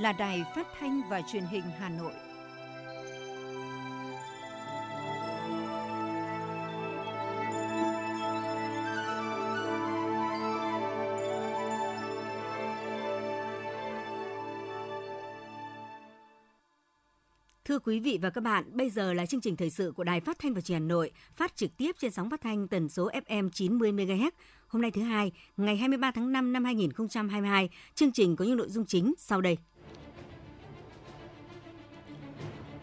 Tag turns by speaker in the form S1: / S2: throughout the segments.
S1: là Đài Phát thanh và Truyền hình Hà Nội. Thưa quý vị và các bạn, bây giờ là chương trình thời sự của Đài Phát thanh và Truyền hình Hà Nội, phát trực tiếp trên sóng phát thanh tần số FM 90 MHz. Hôm nay thứ hai, ngày 23 tháng 5 năm 2022, chương trình có những nội dung chính sau đây.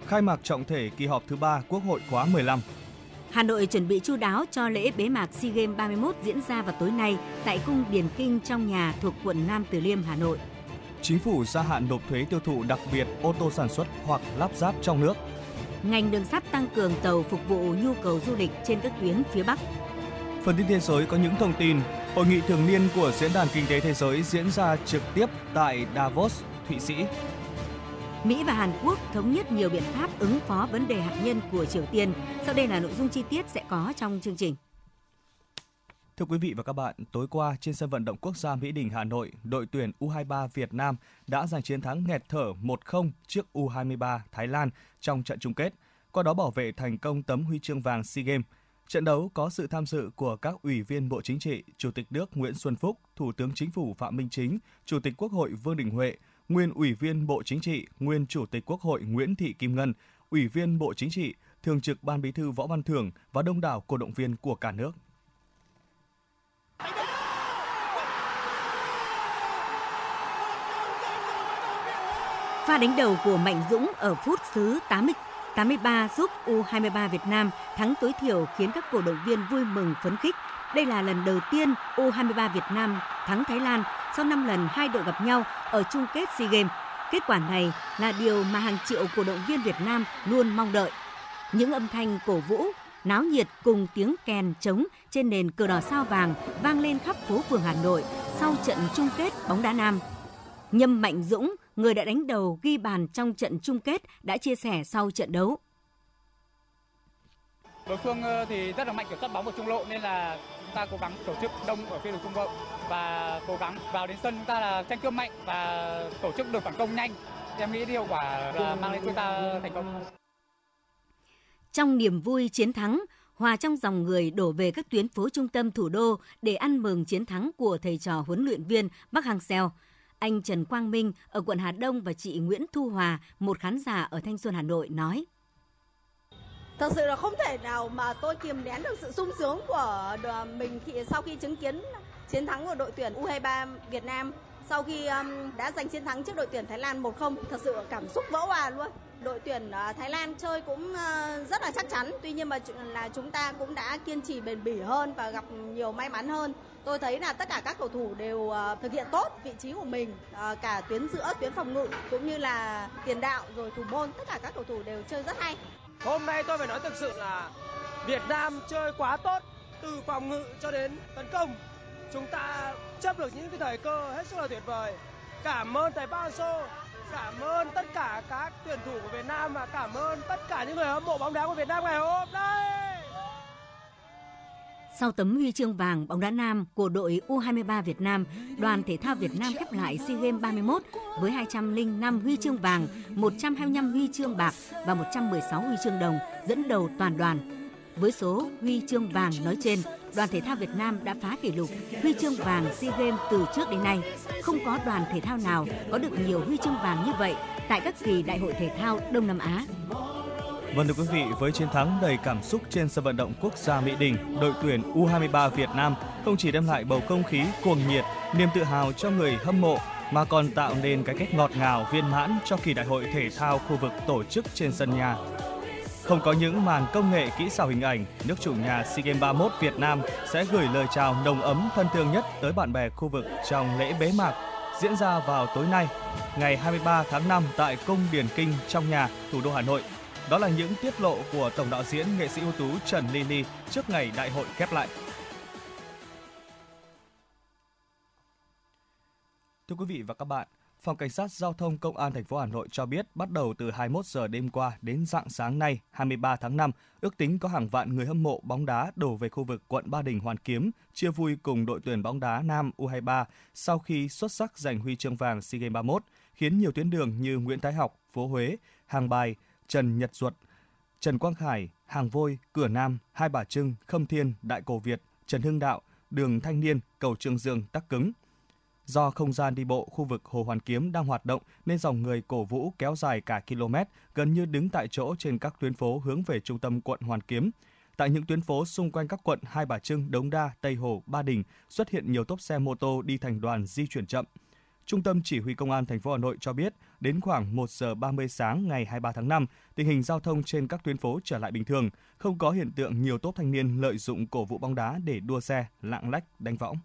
S2: Khai mạc trọng thể kỳ họp thứ 3 Quốc hội khóa 15.
S1: Hà Nội chuẩn bị chu đáo cho lễ bế mạc SEA Games 31 diễn ra vào tối nay tại cung Điền Kinh trong nhà thuộc quận Nam Từ Liêm, Hà Nội.
S2: Chính phủ gia hạn nộp thuế tiêu thụ đặc biệt ô tô sản xuất hoặc lắp ráp trong nước.
S1: Ngành đường sắt tăng cường tàu phục vụ nhu cầu du lịch trên các tuyến phía Bắc.
S2: Phần tin thế giới có những thông tin. Hội nghị thường niên của Diễn đàn Kinh tế Thế giới diễn ra trực tiếp tại Davos, Thụy Sĩ.
S1: Mỹ và Hàn Quốc thống nhất nhiều biện pháp ứng phó vấn đề hạt nhân của Triều Tiên. Sau đây là nội dung chi tiết sẽ có trong chương trình.
S2: Thưa quý vị và các bạn, tối qua trên sân vận động quốc gia Mỹ Đình Hà Nội, đội tuyển U23 Việt Nam đã giành chiến thắng nghẹt thở 1-0 trước U23 Thái Lan trong trận chung kết, qua đó bảo vệ thành công tấm huy chương vàng SEA Games. Trận đấu có sự tham dự của các ủy viên Bộ Chính trị, Chủ tịch nước Nguyễn Xuân Phúc, Thủ tướng Chính phủ Phạm Minh Chính, Chủ tịch Quốc hội Vương Đình Huệ, nguyên Ủy viên Bộ Chính trị, nguyên Chủ tịch Quốc hội Nguyễn Thị Kim Ngân, Ủy viên Bộ Chính trị, Thường trực Ban Bí thư Võ Văn Thưởng và đông đảo cổ động viên của cả nước.
S1: Pha đánh đầu của Mạnh Dũng ở phút thứ 80 83 giúp U23 Việt Nam thắng tối thiểu khiến các cổ động viên vui mừng phấn khích. Đây là lần đầu tiên U23 Việt Nam thắng Thái Lan sau 5 lần hai đội gặp nhau ở chung kết SEA Games. Kết quả này là điều mà hàng triệu cổ động viên Việt Nam luôn mong đợi. Những âm thanh cổ vũ, náo nhiệt cùng tiếng kèn trống trên nền cờ đỏ sao vàng vang lên khắp phố phường Hà Nội sau trận chung kết bóng đá nam. Nhâm Mạnh Dũng, người đã đánh đầu ghi bàn trong trận chung kết đã chia sẻ sau trận đấu.
S3: Đối phương ờ, thì rất là mạnh kiểm soát bóng ở trung lộ nên là ta cố gắng tổ chức đông ở phía đường trung lộ và cố gắng vào đến sân chúng ta là tranh cướp mạnh và tổ chức được phản công nhanh. Em nghĩ điều quả là mang đến chúng ta thành công.
S1: Trong niềm vui chiến thắng, hòa trong dòng người đổ về các tuyến phố trung tâm thủ đô để ăn mừng chiến thắng của thầy trò huấn luyện viên Bắc Hang Seo. Anh Trần Quang Minh ở quận Hà Đông và chị Nguyễn Thu Hòa, một khán giả ở Thanh Xuân Hà Nội nói.
S4: Thật sự là không thể nào mà tôi kiềm nén được sự sung sướng của ờ, mình khi sau khi chứng kiến chiến thắng của đội tuyển U23 Việt Nam sau khi um, đã giành chiến thắng trước đội tuyển Thái Lan 1-0. Thật sự cảm xúc vỡ hòa luôn. Đội tuyển uh, Thái Lan chơi cũng uh, rất là chắc chắn, tuy nhiên mà là chúng ta cũng đã kiên trì bền bỉ hơn và gặp nhiều may mắn hơn. Tôi thấy là tất cả các cầu thủ đều uh, thực hiện tốt vị trí của mình, uh, cả tuyến giữa, tuyến phòng ngự cũng như là tiền đạo rồi thủ môn, tất cả các cầu thủ đều chơi rất hay.
S5: Hôm nay tôi phải nói thực sự là Việt Nam chơi quá tốt từ phòng ngự cho đến tấn công. Chúng ta chấp được những cái thời cơ hết sức là tuyệt vời. Cảm ơn thầy Ba Sô, cảm ơn tất cả các tuyển thủ của Việt Nam và cảm ơn tất cả những người hâm mộ bóng đá của Việt Nam ngày hôm nay.
S1: Sau tấm huy chương vàng bóng đá nam của đội U23 Việt Nam, đoàn thể thao Việt Nam khép lại SEA Games 31 với 205 huy chương vàng, 125 huy chương bạc và 116 huy chương đồng, dẫn đầu toàn đoàn. Với số huy chương vàng nói trên, đoàn thể thao Việt Nam đã phá kỷ lục huy chương vàng SEA Games từ trước đến nay. Không có đoàn thể thao nào có được nhiều huy chương vàng như vậy tại các kỳ đại hội thể thao Đông Nam Á.
S2: Vâng thưa quý vị, với chiến thắng đầy cảm xúc trên sân vận động quốc gia Mỹ Đình, đội tuyển U23 Việt Nam không chỉ đem lại bầu không khí cuồng nhiệt, niềm tự hào cho người hâm mộ mà còn tạo nên cái kết ngọt ngào viên mãn cho kỳ đại hội thể thao khu vực tổ chức trên sân nhà. Không có những màn công nghệ kỹ xảo hình ảnh, nước chủ nhà SEA Games 31 Việt Nam sẽ gửi lời chào nồng ấm thân thương nhất tới bạn bè khu vực trong lễ bế mạc diễn ra vào tối nay, ngày 23 tháng 5 tại Cung Điển Kinh trong nhà, thủ đô Hà Nội. Đó là những tiết lộ của tổng đạo diễn nghệ sĩ ưu tú Trần Ly Ly trước ngày đại hội khép lại. Thưa quý vị và các bạn, Phòng Cảnh sát Giao thông Công an thành phố Hà Nội cho biết bắt đầu từ 21 giờ đêm qua đến dạng sáng nay 23 tháng 5, ước tính có hàng vạn người hâm mộ bóng đá đổ về khu vực quận Ba Đình Hoàn Kiếm chia vui cùng đội tuyển bóng đá nam U23 sau khi xuất sắc giành huy chương vàng SEA Games 31. khiến nhiều tuyến đường như Nguyễn Thái Học, phố Huế, Hàng Bài, Trần Nhật Duật, Trần Quang Khải, Hàng Vôi, Cửa Nam, Hai Bà Trưng, Khâm Thiên, Đại Cổ Việt, Trần Hưng Đạo, đường Thanh Niên, cầu Trương Dương tắc cứng. Do không gian đi bộ khu vực Hồ Hoàn Kiếm đang hoạt động nên dòng người cổ vũ kéo dài cả km, gần như đứng tại chỗ trên các tuyến phố hướng về trung tâm quận Hoàn Kiếm. Tại những tuyến phố xung quanh các quận Hai Bà Trưng, Đống Đa, Tây Hồ, Ba Đình xuất hiện nhiều tốp xe mô tô đi thành đoàn di chuyển chậm. Trung tâm Chỉ huy Công an thành phố Hà Nội cho biết, đến khoảng 1 giờ 30 sáng ngày 23 tháng 5, tình hình giao thông trên các tuyến phố trở lại bình thường, không có hiện tượng nhiều tốp thanh niên lợi dụng cổ vũ bóng đá để đua xe, lạng lách, đánh võng.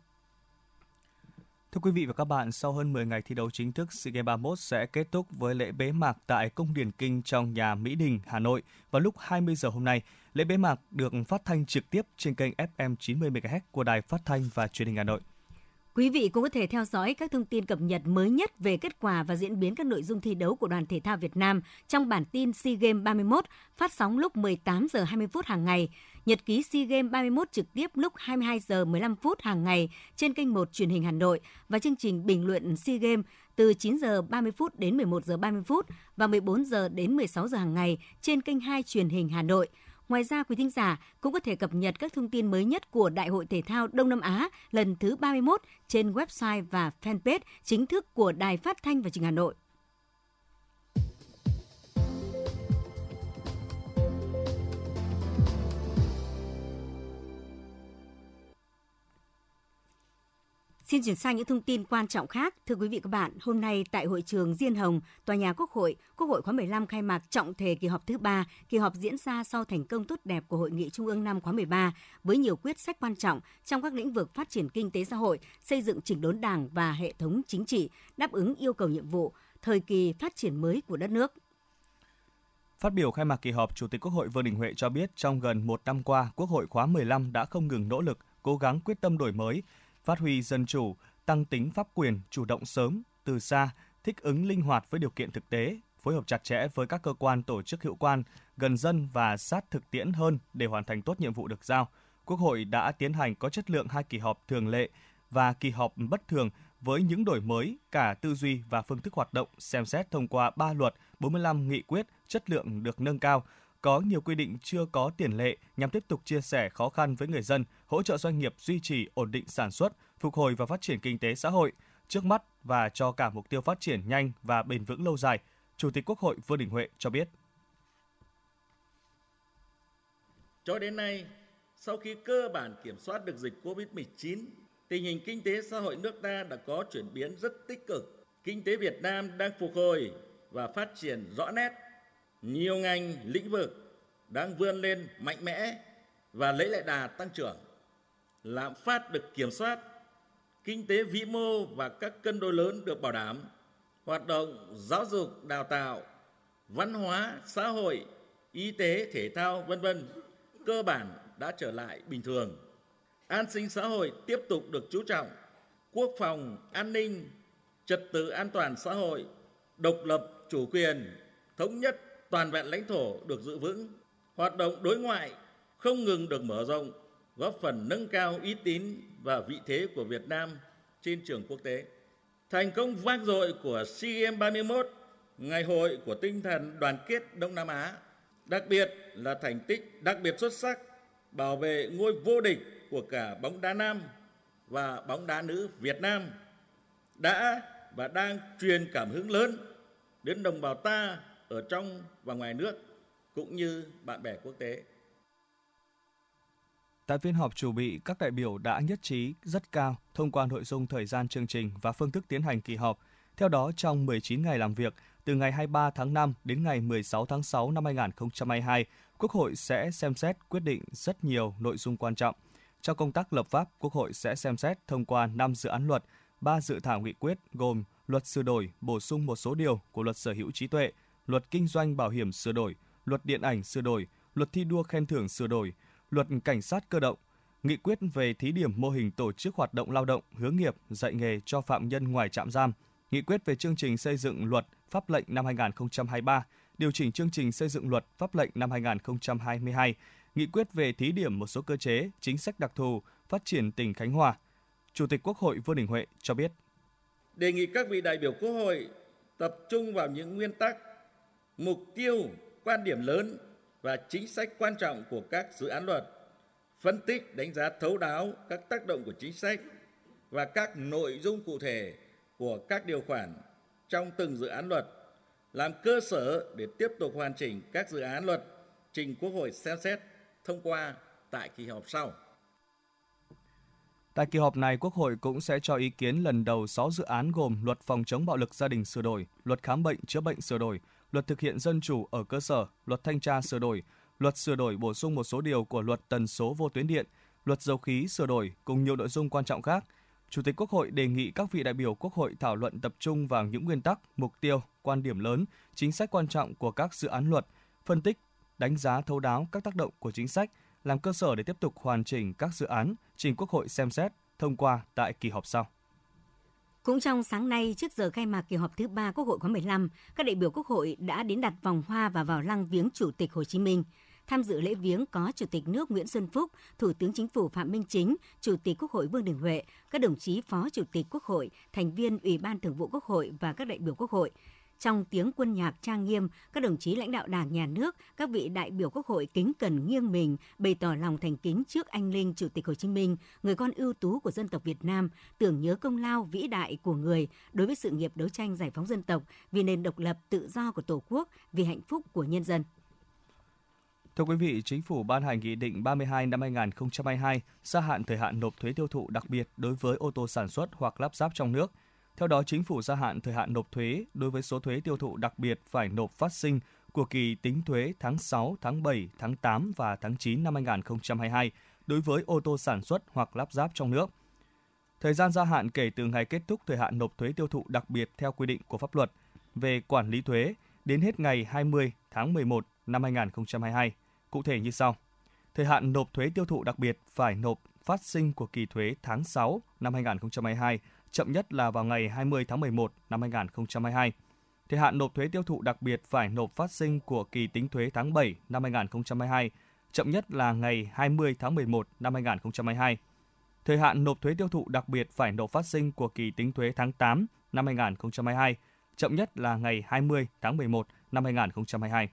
S2: Thưa quý vị và các bạn, sau hơn 10 ngày thi đấu chính thức, SEA Games 31 sẽ kết thúc với lễ bế mạc tại Cung Điển Kinh trong nhà Mỹ Đình, Hà Nội vào lúc 20 giờ hôm nay. Lễ bế mạc được phát thanh trực tiếp trên kênh FM 90 MHz của Đài Phát thanh và Truyền hình Hà Nội.
S1: Quý vị cũng có thể theo dõi các thông tin cập nhật mới nhất về kết quả và diễn biến các nội dung thi đấu của đoàn thể thao Việt Nam trong bản tin SEA Games 31 phát sóng lúc 18 giờ 20 phút hàng ngày. Nhật ký SEA Games 31 trực tiếp lúc 22 giờ 15 phút hàng ngày trên kênh 1 truyền hình Hà Nội và chương trình bình luận SEA Games từ 9 giờ 30 phút đến 11 giờ 30 phút và 14 giờ đến 16 giờ hàng ngày trên kênh 2 truyền hình Hà Nội. Ngoài ra, quý thính giả cũng có thể cập nhật các thông tin mới nhất của Đại hội Thể thao Đông Nam Á lần thứ 31 trên website và fanpage chính thức của Đài Phát thanh và Truyền Hà Nội. Xin chuyển sang những thông tin quan trọng khác. Thưa quý vị các bạn, hôm nay tại hội trường Diên Hồng, tòa nhà Quốc hội, Quốc hội khóa 15 khai mạc trọng thể kỳ họp thứ 3. Kỳ họp diễn ra sau thành công tốt đẹp của Hội nghị Trung ương năm khóa 13 với nhiều quyết sách quan trọng trong các lĩnh vực phát triển kinh tế xã hội, xây dựng chỉnh đốn Đảng và hệ thống chính trị, đáp ứng yêu cầu nhiệm vụ, thời kỳ phát triển mới của đất nước.
S2: Phát biểu khai mạc kỳ họp, Chủ tịch Quốc hội Vương Đình Huệ cho biết trong gần một năm qua, Quốc hội khóa 15 đã không ngừng nỗ lực, cố gắng quyết tâm đổi mới, phát huy dân chủ, tăng tính pháp quyền, chủ động sớm, từ xa, thích ứng linh hoạt với điều kiện thực tế, phối hợp chặt chẽ với các cơ quan tổ chức hiệu quan, gần dân và sát thực tiễn hơn để hoàn thành tốt nhiệm vụ được giao. Quốc hội đã tiến hành có chất lượng hai kỳ họp thường lệ và kỳ họp bất thường với những đổi mới cả tư duy và phương thức hoạt động, xem xét thông qua 3 luật, 45 nghị quyết, chất lượng được nâng cao, có nhiều quy định chưa có tiền lệ nhằm tiếp tục chia sẻ khó khăn với người dân, hỗ trợ doanh nghiệp duy trì ổn định sản xuất, phục hồi và phát triển kinh tế xã hội trước mắt và cho cả mục tiêu phát triển nhanh và bền vững lâu dài, Chủ tịch Quốc hội Vương Đình Huệ cho biết.
S6: Cho đến nay, sau khi cơ bản kiểm soát được dịch COVID-19, tình hình kinh tế xã hội nước ta đã có chuyển biến rất tích cực. Kinh tế Việt Nam đang phục hồi và phát triển rõ nét nhiều ngành lĩnh vực đang vươn lên mạnh mẽ và lấy lại đà tăng trưởng. Lạm phát được kiểm soát, kinh tế vĩ mô và các cân đối lớn được bảo đảm, hoạt động giáo dục, đào tạo, văn hóa, xã hội, y tế, thể thao, vân vân cơ bản đã trở lại bình thường. An sinh xã hội tiếp tục được chú trọng, quốc phòng, an ninh, trật tự an toàn xã hội, độc lập, chủ quyền, thống nhất toàn vẹn lãnh thổ được giữ vững, hoạt động đối ngoại không ngừng được mở rộng, góp phần nâng cao uy tín và vị thế của Việt Nam trên trường quốc tế. Thành công vang dội của SEA Games 31, ngày hội của tinh thần đoàn kết Đông Nam Á, đặc biệt là thành tích đặc biệt xuất sắc bảo vệ ngôi vô địch của cả bóng đá nam và bóng đá nữ Việt Nam đã và đang truyền cảm hứng lớn đến đồng bào ta ở trong và ngoài nước cũng như bạn bè quốc tế.
S2: Tại phiên họp chủ bị, các đại biểu đã nhất trí rất cao thông qua nội dung thời gian chương trình và phương thức tiến hành kỳ họp. Theo đó, trong 19 ngày làm việc, từ ngày 23 tháng 5 đến ngày 16 tháng 6 năm 2022, Quốc hội sẽ xem xét quyết định rất nhiều nội dung quan trọng. Trong công tác lập pháp, Quốc hội sẽ xem xét thông qua 5 dự án luật, 3 dự thảo nghị quyết gồm luật sửa đổi, bổ sung một số điều của luật sở hữu trí tuệ, luật kinh doanh bảo hiểm sửa đổi, luật điện ảnh sửa đổi, luật thi đua khen thưởng sửa đổi, luật cảnh sát cơ động, nghị quyết về thí điểm mô hình tổ chức hoạt động lao động, hướng nghiệp, dạy nghề cho phạm nhân ngoài trạm giam, nghị quyết về chương trình xây dựng luật pháp lệnh năm 2023, điều chỉnh chương trình xây dựng luật pháp lệnh năm 2022, nghị quyết về thí điểm một số cơ chế, chính sách đặc thù phát triển tỉnh Khánh Hòa. Chủ tịch Quốc hội Vương Đình Huệ cho biết.
S6: Đề nghị các vị đại biểu Quốc hội tập trung vào những nguyên tắc, mục tiêu, quan điểm lớn và chính sách quan trọng của các dự án luật, phân tích đánh giá thấu đáo các tác động của chính sách và các nội dung cụ thể của các điều khoản trong từng dự án luật làm cơ sở để tiếp tục hoàn chỉnh các dự án luật trình Quốc hội xem xét thông qua tại kỳ họp sau.
S2: Tại kỳ họp này, Quốc hội cũng sẽ cho ý kiến lần đầu 6 dự án gồm Luật phòng chống bạo lực gia đình sửa đổi, Luật khám bệnh chữa bệnh sửa đổi, Luật thực hiện dân chủ ở cơ sở, Luật thanh tra sửa đổi, Luật sửa đổi bổ sung một số điều của Luật tần số vô tuyến điện, Luật dầu khí sửa đổi cùng nhiều nội dung quan trọng khác. Chủ tịch Quốc hội đề nghị các vị đại biểu Quốc hội thảo luận tập trung vào những nguyên tắc, mục tiêu, quan điểm lớn, chính sách quan trọng của các dự án luật, phân tích, đánh giá thấu đáo các tác động của chính sách, làm cơ sở để tiếp tục hoàn chỉnh các dự án trình Quốc hội xem xét, thông qua tại kỳ họp sau.
S1: Cũng trong sáng nay, trước giờ khai mạc kỳ họp thứ ba Quốc hội khóa 15, các đại biểu Quốc hội đã đến đặt vòng hoa và vào lăng viếng Chủ tịch Hồ Chí Minh. Tham dự lễ viếng có Chủ tịch nước Nguyễn Xuân Phúc, Thủ tướng Chính phủ Phạm Minh Chính, Chủ tịch Quốc hội Vương Đình Huệ, các đồng chí Phó Chủ tịch Quốc hội, thành viên Ủy ban Thường vụ Quốc hội và các đại biểu Quốc hội. Trong tiếng quân nhạc trang nghiêm, các đồng chí lãnh đạo Đảng, Nhà nước, các vị đại biểu Quốc hội kính cẩn nghiêng mình, bày tỏ lòng thành kính trước anh linh Chủ tịch Hồ Chí Minh, người con ưu tú của dân tộc Việt Nam, tưởng nhớ công lao vĩ đại của người đối với sự nghiệp đấu tranh giải phóng dân tộc, vì nền độc lập tự do của Tổ quốc, vì hạnh phúc của nhân dân.
S2: Thưa quý vị, Chính phủ ban hành Nghị định 32 năm 2022 gia hạn thời hạn nộp thuế tiêu thụ đặc biệt đối với ô tô sản xuất hoặc lắp ráp trong nước – theo đó, chính phủ gia hạn thời hạn nộp thuế đối với số thuế tiêu thụ đặc biệt phải nộp phát sinh của kỳ tính thuế tháng 6, tháng 7, tháng 8 và tháng 9 năm 2022 đối với ô tô sản xuất hoặc lắp ráp trong nước. Thời gian gia hạn kể từ ngày kết thúc thời hạn nộp thuế tiêu thụ đặc biệt theo quy định của pháp luật về quản lý thuế đến hết ngày 20 tháng 11 năm 2022. Cụ thể như sau. Thời hạn nộp thuế tiêu thụ đặc biệt phải nộp phát sinh của kỳ thuế tháng 6 năm 2022 chậm nhất là vào ngày 20 tháng 11 năm 2022. Thời hạn nộp thuế tiêu thụ đặc biệt phải nộp phát sinh của kỳ tính thuế tháng 7 năm 2022, chậm nhất là ngày 20 tháng 11 năm 2022. Thời hạn nộp thuế tiêu thụ đặc biệt phải nộp phát sinh của kỳ tính thuế tháng 8 năm 2022, chậm nhất là ngày 20 tháng 11 năm 2022.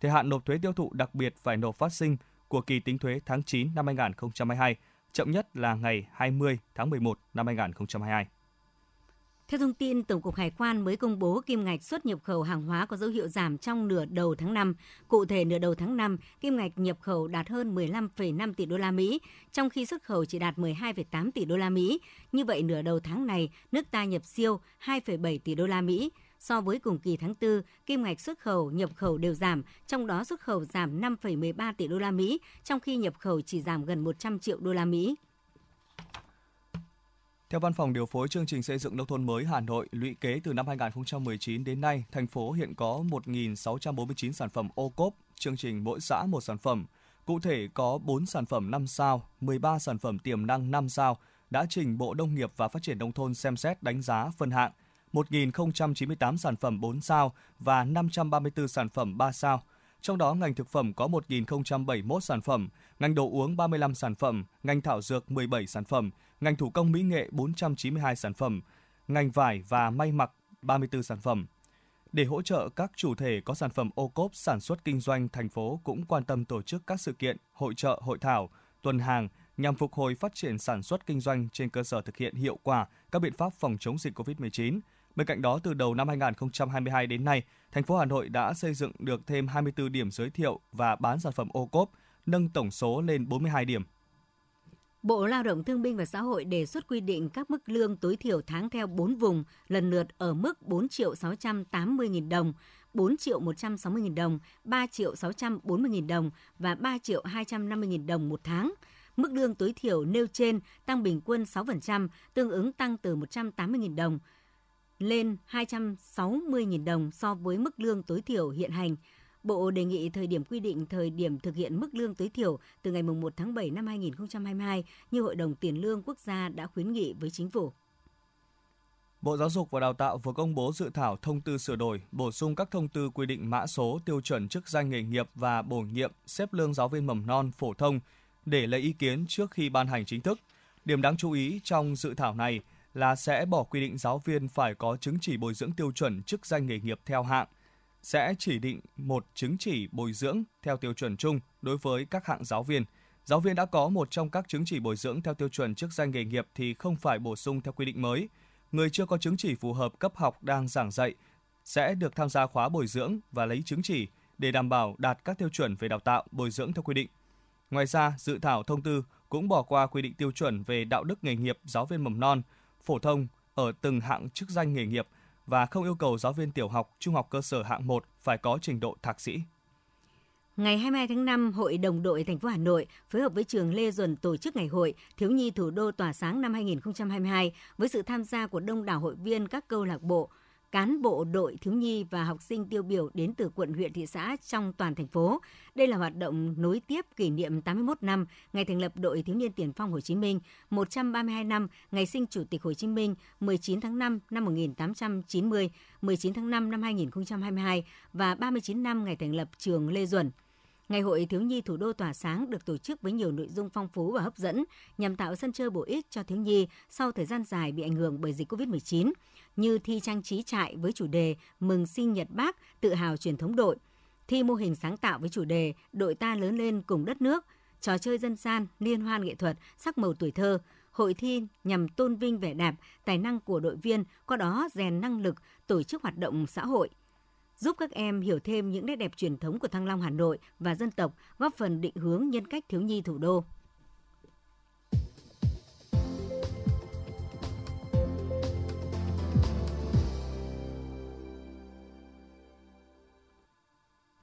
S2: Thời hạn nộp thuế tiêu thụ đặc biệt phải nộp phát sinh của kỳ tính thuế tháng 9 năm 2022, chậm nhất là ngày 20 tháng 11 năm 2022.
S1: Theo thông tin, Tổng cục Hải quan mới công bố kim ngạch xuất nhập khẩu hàng hóa có dấu hiệu giảm trong nửa đầu tháng 5. Cụ thể nửa đầu tháng 5, kim ngạch nhập khẩu đạt hơn 15,5 tỷ đô la Mỹ, trong khi xuất khẩu chỉ đạt 12,8 tỷ đô la Mỹ. Như vậy nửa đầu tháng này, nước ta nhập siêu 2,7 tỷ đô la Mỹ. So với cùng kỳ tháng 4, kim ngạch xuất khẩu, nhập khẩu đều giảm, trong đó xuất khẩu giảm 5,13 tỷ đô la Mỹ, trong khi nhập khẩu chỉ giảm gần 100 triệu đô la Mỹ.
S2: Theo Văn phòng điều phối chương trình xây dựng nông thôn mới Hà Nội, lũy kế từ năm 2019 đến nay, thành phố hiện có 1.649 sản phẩm ô cốp, chương trình mỗi xã một sản phẩm. Cụ thể có 4 sản phẩm 5 sao, 13 sản phẩm tiềm năng 5 sao đã trình Bộ Nông nghiệp và Phát triển Nông thôn xem xét đánh giá phân hạng, 1.098 sản phẩm 4 sao và 534 sản phẩm 3 sao – trong đó ngành thực phẩm có 1.071 sản phẩm, ngành đồ uống 35 sản phẩm, ngành thảo dược 17 sản phẩm, ngành thủ công mỹ nghệ 492 sản phẩm, ngành vải và may mặc 34 sản phẩm. Để hỗ trợ các chủ thể có sản phẩm ô cốp sản xuất kinh doanh, thành phố cũng quan tâm tổ chức các sự kiện, hội trợ, hội thảo, tuần hàng nhằm phục hồi phát triển sản xuất kinh doanh trên cơ sở thực hiện hiệu quả các biện pháp phòng chống dịch COVID-19, Bên cạnh đó, từ đầu năm 2022 đến nay, thành phố Hà Nội đã xây dựng được thêm 24 điểm giới thiệu và bán sản phẩm ô cốp, nâng tổng số lên 42 điểm.
S1: Bộ Lao động Thương binh và Xã hội đề xuất quy định các mức lương tối thiểu tháng theo 4 vùng, lần lượt ở mức 4 triệu 680 nghìn đồng, 4 triệu 160 nghìn đồng, 3 triệu 640 nghìn đồng và 3 triệu 250 nghìn đồng một tháng. Mức lương tối thiểu nêu trên tăng bình quân 6%, tương ứng tăng từ 180 nghìn đồng lên 260.000 đồng so với mức lương tối thiểu hiện hành. Bộ đề nghị thời điểm quy định thời điểm thực hiện mức lương tối thiểu từ ngày 1 tháng 7 năm 2022 như Hội đồng Tiền lương Quốc gia đã khuyến nghị với chính phủ.
S2: Bộ Giáo dục và Đào tạo vừa công bố dự thảo thông tư sửa đổi, bổ sung các thông tư quy định mã số, tiêu chuẩn chức danh nghề nghiệp và bổ nhiệm xếp lương giáo viên mầm non phổ thông để lấy ý kiến trước khi ban hành chính thức. Điểm đáng chú ý trong dự thảo này là sẽ bỏ quy định giáo viên phải có chứng chỉ bồi dưỡng tiêu chuẩn chức danh nghề nghiệp theo hạng, sẽ chỉ định một chứng chỉ bồi dưỡng theo tiêu chuẩn chung đối với các hạng giáo viên. Giáo viên đã có một trong các chứng chỉ bồi dưỡng theo tiêu chuẩn chức danh nghề nghiệp thì không phải bổ sung theo quy định mới. Người chưa có chứng chỉ phù hợp cấp học đang giảng dạy sẽ được tham gia khóa bồi dưỡng và lấy chứng chỉ để đảm bảo đạt các tiêu chuẩn về đào tạo, bồi dưỡng theo quy định. Ngoài ra, dự thảo thông tư cũng bỏ qua quy định tiêu chuẩn về đạo đức nghề nghiệp giáo viên mầm non, phổ thông ở từng hạng chức danh nghề nghiệp và không yêu cầu giáo viên tiểu học, trung học cơ sở hạng 1 phải có trình độ thạc sĩ.
S1: Ngày 22 tháng 5, Hội đồng đội thành phố Hà Nội phối hợp với trường Lê Duẩn tổ chức ngày hội Thiếu nhi thủ đô tỏa sáng năm 2022 với sự tham gia của đông đảo hội viên các câu lạc bộ, cán bộ đội thiếu nhi và học sinh tiêu biểu đến từ quận huyện thị xã trong toàn thành phố. Đây là hoạt động nối tiếp kỷ niệm 81 năm ngày thành lập đội thiếu niên tiền phong Hồ Chí Minh, 132 năm ngày sinh Chủ tịch Hồ Chí Minh 19 tháng 5 năm 1890, 19 tháng 5 năm 2022 và 39 năm ngày thành lập trường Lê Duẩn. Ngày hội thiếu nhi thủ đô tỏa sáng được tổ chức với nhiều nội dung phong phú và hấp dẫn nhằm tạo sân chơi bổ ích cho thiếu nhi sau thời gian dài bị ảnh hưởng bởi dịch COVID-19 như thi trang trí trại với chủ đề Mừng sinh nhật Bác, tự hào truyền thống đội, thi mô hình sáng tạo với chủ đề Đội ta lớn lên cùng đất nước, trò chơi dân gian, liên hoan nghệ thuật, sắc màu tuổi thơ, hội thi nhằm tôn vinh vẻ đẹp, tài năng của đội viên, qua đó rèn năng lực, tổ chức hoạt động xã hội, giúp các em hiểu thêm những nét đẹp truyền thống của Thăng Long Hà Nội và dân tộc, góp phần định hướng nhân cách thiếu nhi thủ đô.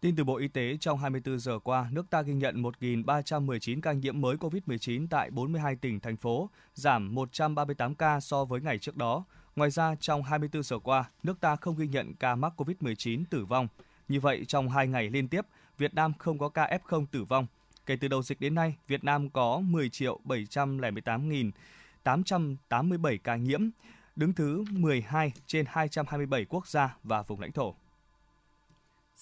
S2: Tin từ Bộ Y tế, trong 24 giờ qua, nước ta ghi nhận 1.319 ca nhiễm mới COVID-19 tại 42 tỉnh, thành phố, giảm 138 ca so với ngày trước đó. Ngoài ra, trong 24 giờ qua, nước ta không ghi nhận ca mắc COVID-19 tử vong. Như vậy, trong 2 ngày liên tiếp, Việt Nam không có ca F0 tử vong. Kể từ đầu dịch đến nay, Việt Nam có 10.718.887 ca nhiễm, đứng thứ 12 trên 227 quốc gia và vùng lãnh thổ.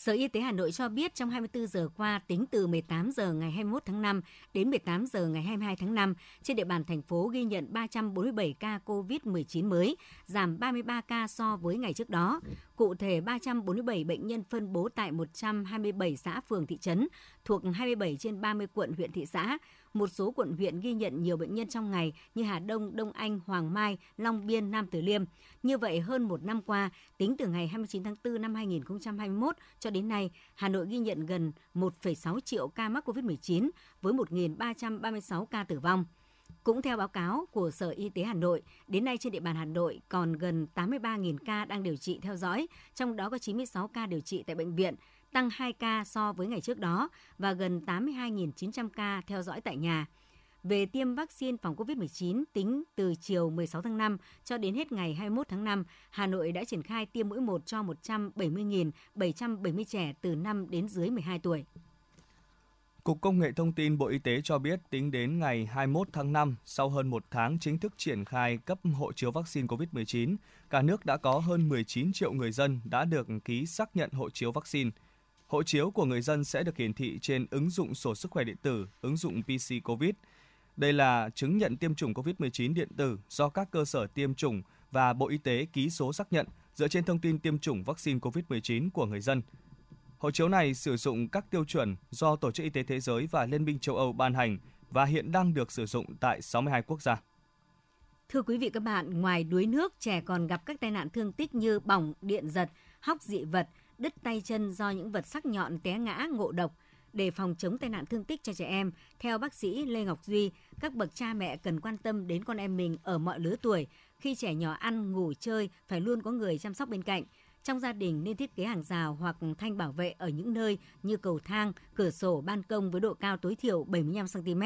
S1: Sở Y tế Hà Nội cho biết trong 24 giờ qua, tính từ 18 giờ ngày 21 tháng 5 đến 18 giờ ngày 22 tháng 5, trên địa bàn thành phố ghi nhận 347 ca COVID-19 mới, giảm 33 ca so với ngày trước đó. Cụ thể, 347 bệnh nhân phân bố tại 127 xã phường thị trấn thuộc 27 trên 30 quận huyện thị xã, một số quận huyện ghi nhận nhiều bệnh nhân trong ngày như Hà Đông, Đông Anh, Hoàng Mai, Long Biên, Nam Từ Liêm. Như vậy, hơn một năm qua, tính từ ngày 29 tháng 4 năm 2021 cho đến nay, Hà Nội ghi nhận gần 1,6 triệu ca mắc COVID-19 với 1.336 ca tử vong. Cũng theo báo cáo của Sở Y tế Hà Nội, đến nay trên địa bàn Hà Nội còn gần 83.000 ca đang điều trị theo dõi, trong đó có 96 ca điều trị tại bệnh viện, tăng 2 ca so với ngày trước đó và gần 82.900 ca theo dõi tại nhà. Về tiêm vaccine phòng COVID-19 tính từ chiều 16 tháng 5 cho đến hết ngày 21 tháng 5, Hà Nội đã triển khai tiêm mũi 1 cho 170.770 trẻ từ 5 đến dưới 12 tuổi.
S2: Cục Công nghệ Thông tin Bộ Y tế cho biết tính đến ngày 21 tháng 5, sau hơn một tháng chính thức triển khai cấp hộ chiếu vaccine COVID-19, cả nước đã có hơn 19 triệu người dân đã được ký xác nhận hộ chiếu vaccine. Hộ chiếu của người dân sẽ được hiển thị trên ứng dụng sổ sức khỏe điện tử, ứng dụng PC COVID. Đây là chứng nhận tiêm chủng COVID-19 điện tử do các cơ sở tiêm chủng và Bộ Y tế ký số xác nhận dựa trên thông tin tiêm chủng vaccine COVID-19 của người dân. Hộ chiếu này sử dụng các tiêu chuẩn do Tổ chức Y tế Thế giới và Liên minh châu Âu ban hành và hiện đang được sử dụng tại 62 quốc gia.
S1: Thưa quý vị các bạn, ngoài đuối nước, trẻ còn gặp các tai nạn thương tích như bỏng, điện giật, hóc dị vật, đứt tay chân do những vật sắc nhọn té ngã ngộ độc. Để phòng chống tai nạn thương tích cho trẻ em, theo bác sĩ Lê Ngọc Duy, các bậc cha mẹ cần quan tâm đến con em mình ở mọi lứa tuổi. Khi trẻ nhỏ ăn, ngủ, chơi, phải luôn có người chăm sóc bên cạnh. Trong gia đình nên thiết kế hàng rào hoặc thanh bảo vệ ở những nơi như cầu thang, cửa sổ, ban công với độ cao tối thiểu 75 cm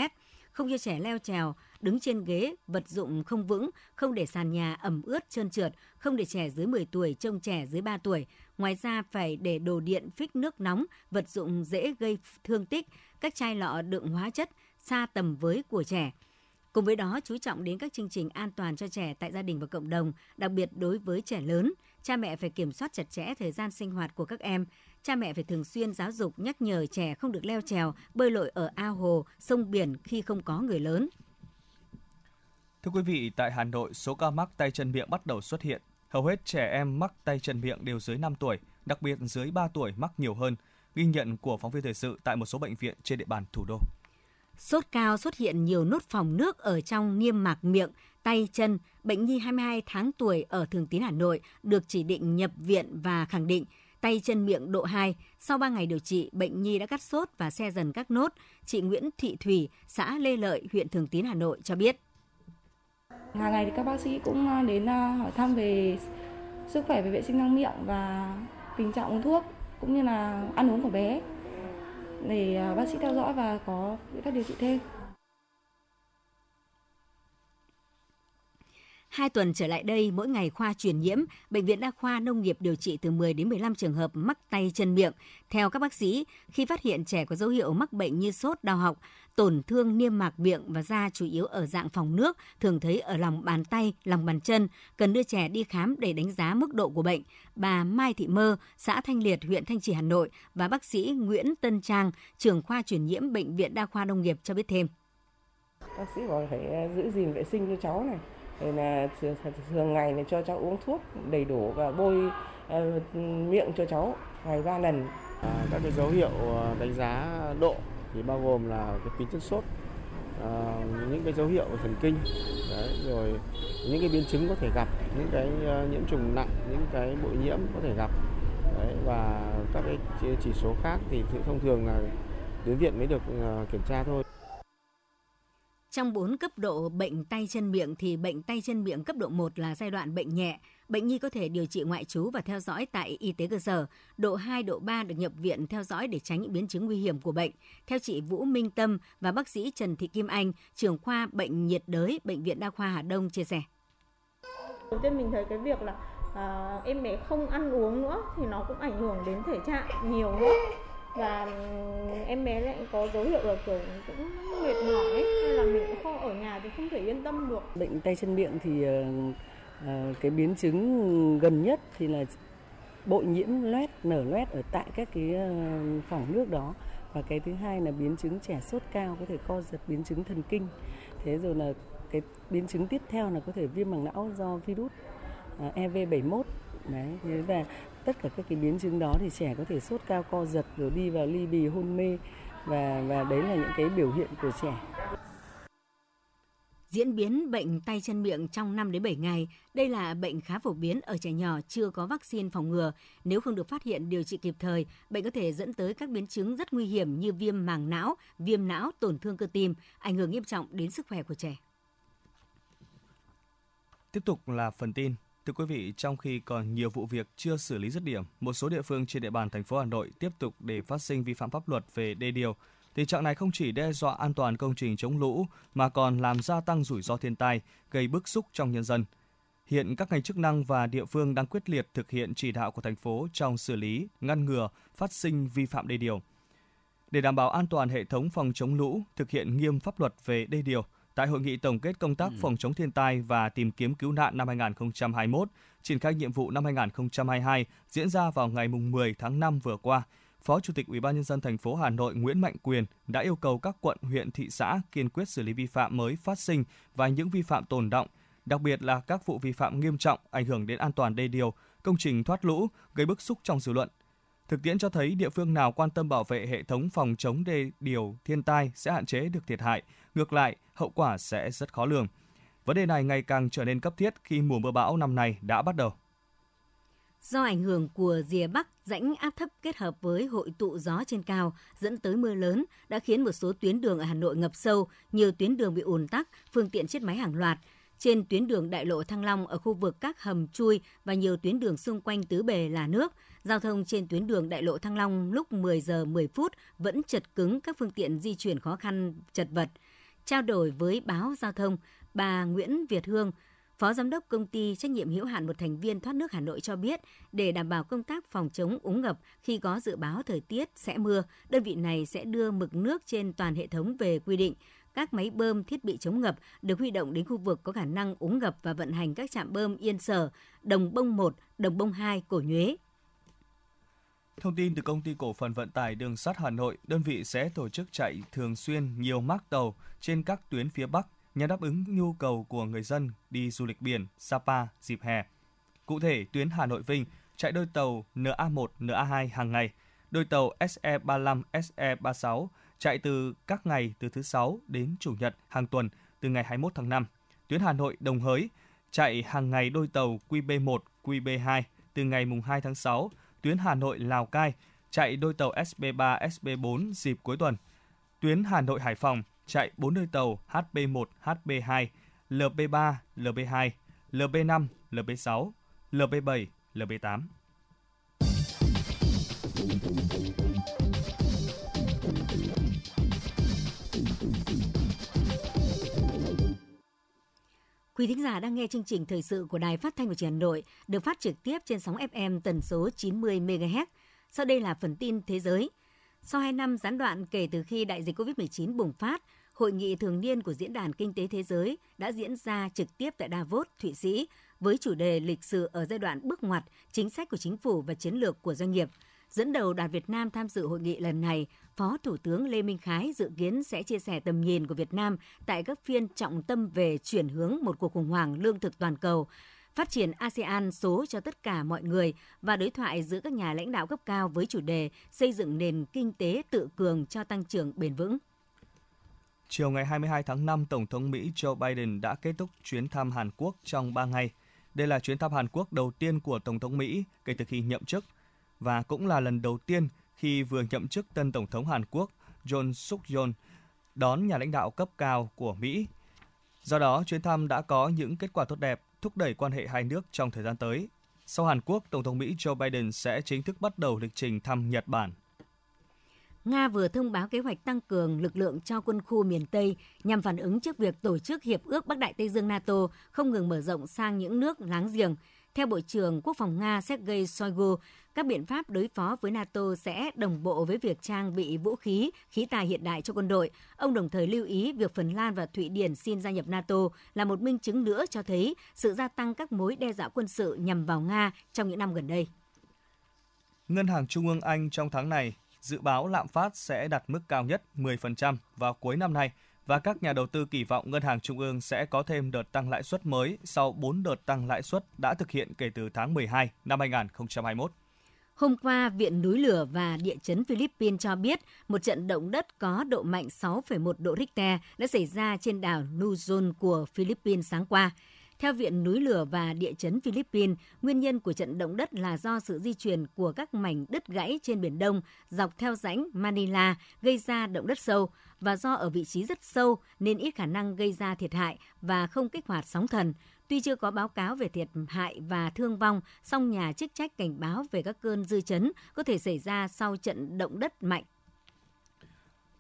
S1: không cho trẻ leo trèo, đứng trên ghế, vật dụng không vững, không để sàn nhà ẩm ướt trơn trượt, không để trẻ dưới 10 tuổi trông trẻ dưới 3 tuổi. Ngoài ra phải để đồ điện phích nước nóng, vật dụng dễ gây thương tích, các chai lọ đựng hóa chất xa tầm với của trẻ. Cùng với đó, chú trọng đến các chương trình an toàn cho trẻ tại gia đình và cộng đồng, đặc biệt đối với trẻ lớn. Cha mẹ phải kiểm soát chặt chẽ thời gian sinh hoạt của các em, cha mẹ phải thường xuyên giáo dục nhắc nhở trẻ không được leo trèo, bơi lội ở ao hồ, sông biển khi không có người lớn.
S2: Thưa quý vị, tại Hà Nội, số ca mắc tay chân miệng bắt đầu xuất hiện. Hầu hết trẻ em mắc tay chân miệng đều dưới 5 tuổi, đặc biệt dưới 3 tuổi mắc nhiều hơn. Ghi nhận của phóng viên thời sự tại một số bệnh viện trên địa bàn thủ đô.
S1: Sốt cao xuất hiện nhiều nốt phòng nước ở trong niêm mạc miệng, tay chân. Bệnh nhi 22 tháng tuổi ở Thường Tín Hà Nội được chỉ định nhập viện và khẳng định tay chân miệng độ 2. Sau 3 ngày điều trị, bệnh nhi đã cắt sốt và xe dần các nốt. Chị Nguyễn Thị Thủy, xã Lê Lợi, huyện Thường Tín, Hà Nội cho biết.
S7: Hàng ngày thì các bác sĩ cũng ờ, đến ờ, hỏi thăm về sức khỏe về vệ sinh răng miệng và tình trạng uống thuốc cũng như là ăn uống của bé để ờ, bác sĩ theo dõi và có biện pháp điều trị thêm.
S1: Hai tuần trở lại đây, mỗi ngày khoa truyền nhiễm, Bệnh viện Đa khoa Nông nghiệp điều trị từ 10 đến 15 trường hợp mắc tay chân miệng. Theo các bác sĩ, khi phát hiện trẻ có dấu hiệu mắc bệnh như sốt, đau họng, tổn thương niêm mạc miệng và da chủ yếu ở dạng phòng nước, thường thấy ở lòng bàn tay, lòng bàn chân, cần đưa trẻ đi khám để đánh giá mức độ của bệnh. Bà Mai Thị Mơ, xã Thanh Liệt, huyện Thanh Trì, Hà Nội và bác sĩ Nguyễn Tân Trang, trưởng khoa truyền nhiễm Bệnh viện Đa khoa Nông nghiệp cho biết thêm.
S8: Bác sĩ bảo phải giữ gìn vệ sinh cho cháu này, Ừ, rồi là thường, thường ngày là cho cháu uống thuốc đầy đủ và bôi uh, miệng cho cháu ngày ba lần.
S9: À, các cái dấu hiệu ờ, đánh giá độ thì bao gồm là cái tính chất sốt à, những cái dấu hiệu thần kinh đấy, rồi những cái biến chứng có thể gặp những cái uh, nhiễm trùng nặng những cái bội nhiễm có thể gặp đấy, và các cái chỉ số khác thì thông thường là đến viện mới được uh, kiểm tra thôi
S1: trong 4 cấp độ bệnh tay chân miệng thì bệnh tay chân miệng cấp độ 1 là giai đoạn bệnh nhẹ, bệnh nhi có thể điều trị ngoại trú và theo dõi tại y tế cơ sở. Độ 2, độ 3 được nhập viện theo dõi để tránh những biến chứng nguy hiểm của bệnh. Theo chị Vũ Minh Tâm và bác sĩ Trần Thị Kim Anh, trưởng khoa bệnh nhiệt đới Bệnh viện Đa khoa Hà Đông chia sẻ.
S10: Đầu tiên mình thấy cái việc là à, em bé không ăn uống nữa thì nó cũng ảnh hưởng đến thể trạng nhiều nữa và ừ, em bé lại có dấu hiệu là kiểu cũng mệt mỏi ấy là mình cũng không ở nhà thì không thể yên tâm được.
S8: Bệnh tay chân miệng thì uh, cái biến chứng gần nhất thì là bội nhiễm loét nở loét ở tại các cái ờ, uh, phòng nước đó. Và cái thứ hai là biến chứng trẻ sốt cao có thể co giật biến chứng thần kinh. Thế rồi là cái biến chứng tiếp theo là có thể viêm màng não do virus uh, EV71 đấy thế và tất cả các cái biến chứng đó thì trẻ có thể sốt cao co giật rồi đi vào ly bì hôn mê. Và và đấy là những cái biểu hiện của trẻ.
S1: Diễn biến bệnh tay chân miệng trong 5 đến 7 ngày, đây là bệnh khá phổ biến ở trẻ nhỏ chưa có vaccine phòng ngừa. Nếu không được phát hiện điều trị kịp thời, bệnh có thể dẫn tới các biến chứng rất nguy hiểm như viêm màng não, viêm não, tổn thương cơ tim, ảnh hưởng nghiêm trọng đến sức khỏe của trẻ.
S2: Tiếp tục là phần tin. Thưa quý vị, trong khi còn nhiều vụ việc chưa xử lý dứt điểm, một số địa phương trên địa bàn thành phố Hà Nội tiếp tục để phát sinh vi phạm pháp luật về đê điều. Tình trạng này không chỉ đe dọa an toàn công trình chống lũ mà còn làm gia tăng rủi ro thiên tai, gây bức xúc trong nhân dân. Hiện các ngành chức năng và địa phương đang quyết liệt thực hiện chỉ đạo của thành phố trong xử lý, ngăn ngừa phát sinh vi phạm đê điều. Để đảm bảo an toàn hệ thống phòng chống lũ, thực hiện nghiêm pháp luật về đê điều, Tại hội nghị tổng kết công tác ừ. phòng chống thiên tai và tìm kiếm cứu nạn năm 2021, triển khai nhiệm vụ năm 2022 diễn ra vào ngày 10 tháng 5 vừa qua, Phó Chủ tịch Ủy ban nhân dân thành phố Hà Nội Nguyễn Mạnh Quyền đã yêu cầu các quận, huyện, thị xã kiên quyết xử lý vi phạm mới phát sinh và những vi phạm tồn động, đặc biệt là các vụ vi phạm nghiêm trọng ảnh hưởng đến an toàn đê điều, công trình thoát lũ, gây bức xúc trong dư luận. Thực tiễn cho thấy địa phương nào quan tâm bảo vệ hệ thống phòng chống đê điều thiên tai sẽ hạn chế được thiệt hại, ngược lại, hậu quả sẽ rất khó lường. Vấn đề này ngày càng trở nên cấp thiết khi mùa mưa bão năm nay đã bắt đầu.
S1: Do ảnh hưởng của rìa Bắc, rãnh áp thấp kết hợp với hội tụ gió trên cao dẫn tới mưa lớn đã khiến một số tuyến đường ở Hà Nội ngập sâu, nhiều tuyến đường bị ùn tắc, phương tiện chết máy hàng loạt. Trên tuyến đường đại lộ Thăng Long ở khu vực các hầm chui và nhiều tuyến đường xung quanh tứ bề là nước, giao thông trên tuyến đường đại lộ Thăng Long lúc 10 giờ 10 phút vẫn chật cứng các phương tiện di chuyển khó khăn, chật vật. Trao đổi với báo Giao thông, bà Nguyễn Việt Hương, Phó Giám đốc Công ty Trách nhiệm hữu hạn một thành viên thoát nước Hà Nội cho biết, để đảm bảo công tác phòng chống úng ngập khi có dự báo thời tiết sẽ mưa, đơn vị này sẽ đưa mực nước trên toàn hệ thống về quy định. Các máy bơm thiết bị chống ngập được huy động đến khu vực có khả năng úng ngập và vận hành các trạm bơm Yên Sở, Đồng Bông 1, Đồng Bông 2, Cổ Nhuế,
S2: Thông tin từ công ty cổ phần vận tải đường sắt Hà Nội, đơn vị sẽ tổ chức chạy thường xuyên nhiều mác tàu trên các tuyến phía Bắc nhằm đáp ứng nhu cầu của người dân đi du lịch biển Sapa dịp hè. Cụ thể, tuyến Hà Nội Vinh chạy đôi tàu NA1, NA2 hàng ngày, đôi tàu SE35, SE36 chạy từ các ngày từ thứ sáu đến chủ nhật hàng tuần từ ngày 21 tháng 5. Tuyến Hà Nội Đồng Hới chạy hàng ngày đôi tàu QB1, QB2 từ ngày mùng 2 tháng 6. Tuyến Hà Nội Lào Cai chạy đôi tàu SB3, SB4 dịp cuối tuần. Tuyến Hà Nội Hải Phòng chạy 4 đôi tàu HB1, HB2, LB3, LB2, LB5, LB6, LB7, LB8.
S1: Quý thính giả đang nghe chương trình thời sự của Đài Phát thanh và Truyền hình Hà Nội được phát trực tiếp trên sóng FM tần số 90 MHz. Sau đây là phần tin thế giới. Sau 2 năm gián đoạn kể từ khi đại dịch COVID-19 bùng phát, Hội nghị thường niên của Diễn đàn Kinh tế Thế giới đã diễn ra trực tiếp tại Davos, Thụy Sĩ, với chủ đề lịch sử ở giai đoạn bước ngoặt, chính sách của chính phủ và chiến lược của doanh nghiệp. Dẫn đầu đoàn Việt Nam tham dự hội nghị lần này, Phó Thủ tướng Lê Minh Khái dự kiến sẽ chia sẻ tầm nhìn của Việt Nam tại các phiên trọng tâm về chuyển hướng một cuộc khủng hoảng lương thực toàn cầu, phát triển ASEAN số cho tất cả mọi người và đối thoại giữa các nhà lãnh đạo cấp cao với chủ đề xây dựng nền kinh tế tự cường cho tăng trưởng bền vững.
S2: Chiều ngày 22 tháng 5, Tổng thống Mỹ Joe Biden đã kết thúc chuyến thăm Hàn Quốc trong 3 ngày. Đây là chuyến thăm Hàn Quốc đầu tiên của Tổng thống Mỹ kể từ khi nhậm chức và cũng là lần đầu tiên khi vừa nhậm chức tân Tổng thống Hàn Quốc John suk yeol đón nhà lãnh đạo cấp cao của Mỹ. Do đó, chuyến thăm đã có những kết quả tốt đẹp, thúc đẩy quan hệ hai nước trong thời gian tới. Sau Hàn Quốc, Tổng thống Mỹ Joe Biden sẽ chính thức bắt đầu lịch trình thăm Nhật Bản.
S1: Nga vừa thông báo kế hoạch tăng cường lực lượng cho quân khu miền Tây nhằm phản ứng trước việc tổ chức Hiệp ước Bắc Đại Tây Dương NATO không ngừng mở rộng sang những nước láng giềng. Theo Bộ trưởng Quốc phòng Nga Sergei Shoigu, các biện pháp đối phó với NATO sẽ đồng bộ với việc trang bị vũ khí, khí tài hiện đại cho quân đội. Ông đồng thời lưu ý việc Phần Lan và Thụy Điển xin gia nhập NATO là một minh chứng nữa cho thấy sự gia tăng các mối đe dọa quân sự nhằm vào Nga trong những năm gần đây.
S2: Ngân hàng Trung ương Anh trong tháng này dự báo lạm phát sẽ đạt mức cao nhất 10% vào cuối năm nay và các nhà đầu tư kỳ vọng Ngân hàng Trung ương sẽ có thêm đợt tăng lãi suất mới sau 4 đợt tăng lãi suất đã thực hiện kể từ tháng 12 năm 2021.
S1: Hôm qua, Viện Núi lửa và Địa chấn Philippines cho biết một trận động đất có độ mạnh 6,1 độ Richter đã xảy ra trên đảo Luzon của Philippines sáng qua. Theo Viện Núi lửa và Địa chấn Philippines, nguyên nhân của trận động đất là do sự di chuyển của các mảnh đất gãy trên Biển Đông dọc theo rãnh Manila gây ra động đất sâu và do ở vị trí rất sâu nên ít khả năng gây ra thiệt hại và không kích hoạt sóng thần. Tuy chưa có báo cáo về thiệt hại và thương vong, song nhà chức trách cảnh báo về các cơn dư chấn có thể xảy ra sau trận động đất mạnh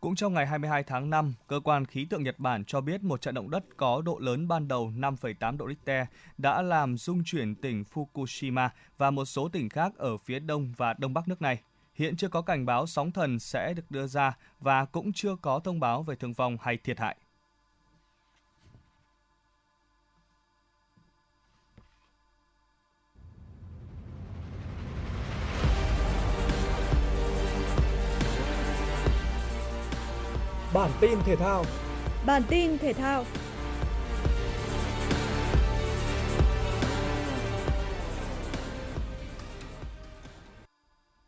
S2: cũng trong ngày 22 tháng 5, cơ quan khí tượng Nhật Bản cho biết một trận động đất có độ lớn ban đầu 5,8 độ Richter đã làm rung chuyển tỉnh Fukushima và một số tỉnh khác ở phía đông và đông bắc nước này. Hiện chưa có cảnh báo sóng thần sẽ được đưa ra và cũng chưa có thông báo về thương vong hay thiệt hại.
S11: Bản tin thể thao.
S12: Bản tin thể thao.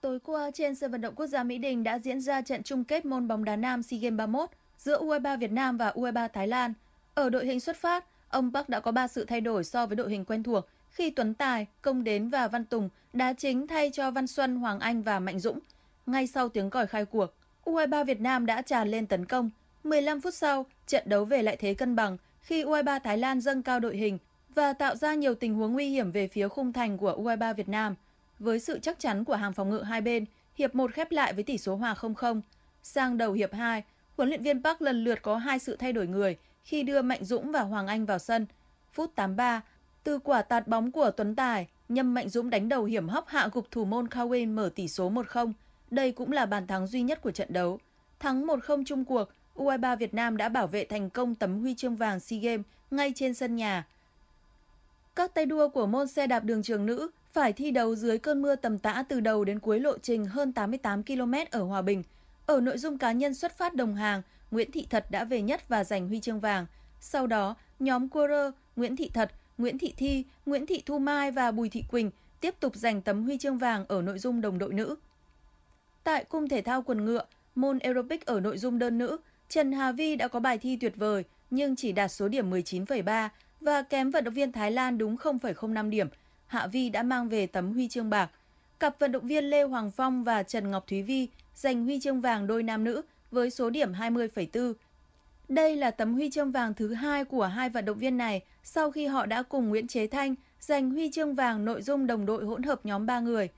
S12: Tối qua trên sân vận động quốc gia Mỹ Đình đã diễn ra trận chung kết môn bóng đá nam SEA Games 31 giữa U23 Việt Nam và U23 Thái Lan. Ở đội hình xuất phát, ông Park đã có 3 sự thay đổi so với đội hình quen thuộc khi Tuấn Tài, Công Đến và Văn Tùng đá chính thay cho Văn Xuân, Hoàng Anh và Mạnh Dũng. Ngay sau tiếng còi khai cuộc, U23 Việt Nam đã tràn lên tấn công. 15 phút sau, trận đấu về lại thế cân bằng khi U23 Thái Lan dâng cao đội hình và tạo ra nhiều tình huống nguy hiểm về phía khung thành của U23 Việt Nam. Với sự chắc chắn của hàng phòng ngự hai bên, hiệp 1 khép lại với tỷ số hòa 0-0. Sang đầu hiệp 2, huấn luyện viên Park lần lượt có hai sự thay đổi người khi đưa Mạnh Dũng và Hoàng Anh vào sân. Phút 83, từ quả tạt bóng của Tuấn Tài, Nhâm Mạnh Dũng đánh đầu hiểm hóc hạ gục thủ môn Kawin mở tỷ số 1-0. Đây cũng là bàn thắng duy nhất của trận đấu. Thắng 1-0 chung cuộc, U23 Việt Nam đã bảo vệ thành công tấm huy chương vàng SEA Games ngay trên sân nhà. Các tay đua của môn xe đạp đường trường nữ phải thi đấu dưới cơn mưa tầm tã từ đầu đến cuối lộ trình hơn 88 km ở Hòa Bình. Ở nội dung cá nhân xuất phát đồng hàng, Nguyễn Thị Thật đã về nhất và giành huy chương vàng. Sau đó, nhóm cua rơ Nguyễn Thị Thật, Nguyễn Thị Thi, Nguyễn Thị Thu Mai và Bùi Thị Quỳnh tiếp tục giành tấm huy chương vàng ở nội dung đồng đội nữ. Tại cung thể thao quần ngựa, môn aerobic ở nội dung đơn nữ, Trần Hà Vi đã có bài thi tuyệt vời nhưng chỉ đạt số điểm 19,3 và kém vận động viên Thái Lan đúng 0,05 điểm. Hạ Vi đã mang về tấm huy chương bạc. Cặp vận động viên Lê Hoàng Phong và Trần Ngọc Thúy Vi giành huy chương vàng đôi nam nữ với số điểm 20,4. Đây là tấm huy chương vàng thứ hai của hai vận động viên này sau khi họ đã cùng Nguyễn Chế Thanh giành huy chương vàng nội dung đồng đội hỗn hợp nhóm 3 người.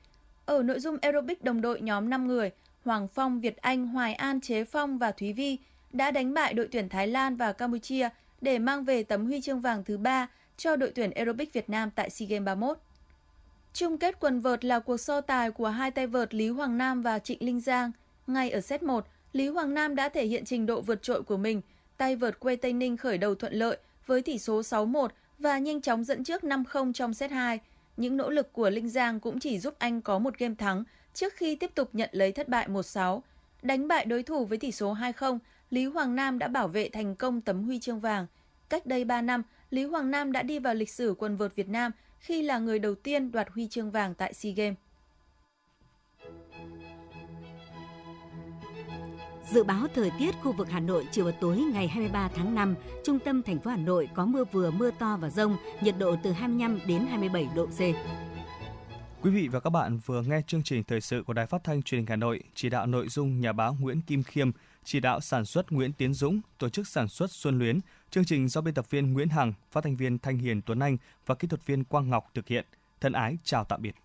S12: Ở nội dung aerobic đồng đội nhóm 5 người, Hoàng Phong, Việt Anh, Hoài An, Chế Phong và Thúy Vi đã đánh bại đội tuyển Thái Lan và Campuchia để mang về tấm huy chương vàng thứ ba cho đội tuyển aerobic Việt Nam tại SEA Games 31. Chung kết quần vợt là cuộc so tài của hai tay vợt Lý Hoàng Nam và Trịnh Linh Giang. Ngay ở set 1, Lý Hoàng Nam đã thể hiện trình độ vượt trội của mình. Tay vợt quê Tây Ninh khởi đầu thuận lợi với tỷ số 6-1 và nhanh chóng dẫn trước 5-0 trong set 2. Những nỗ lực của Linh Giang cũng chỉ giúp anh có một game thắng trước khi tiếp tục nhận lấy thất bại 1-6. Đánh bại đối thủ với tỷ số 2-0, Lý Hoàng Nam đã bảo vệ thành công tấm huy chương vàng. Cách đây 3 năm, Lý Hoàng Nam đã đi vào lịch sử quần vợt Việt Nam khi là người đầu tiên đoạt huy chương vàng tại SEA Games.
S1: Dự báo thời tiết khu vực Hà Nội chiều và tối ngày 23 tháng 5, trung tâm thành phố Hà Nội có mưa vừa mưa to và rông, nhiệt độ từ 25 đến 27 độ C.
S2: Quý vị và các bạn vừa nghe chương trình thời sự của Đài Phát thanh Truyền hình Hà Nội, chỉ đạo nội dung nhà báo Nguyễn Kim Khiêm, chỉ đạo sản xuất Nguyễn Tiến Dũng, tổ chức sản xuất Xuân Luyến, chương trình do biên tập viên Nguyễn Hằng, phát thanh viên Thanh Hiền Tuấn Anh và kỹ thuật viên Quang Ngọc thực hiện. Thân ái chào tạm biệt.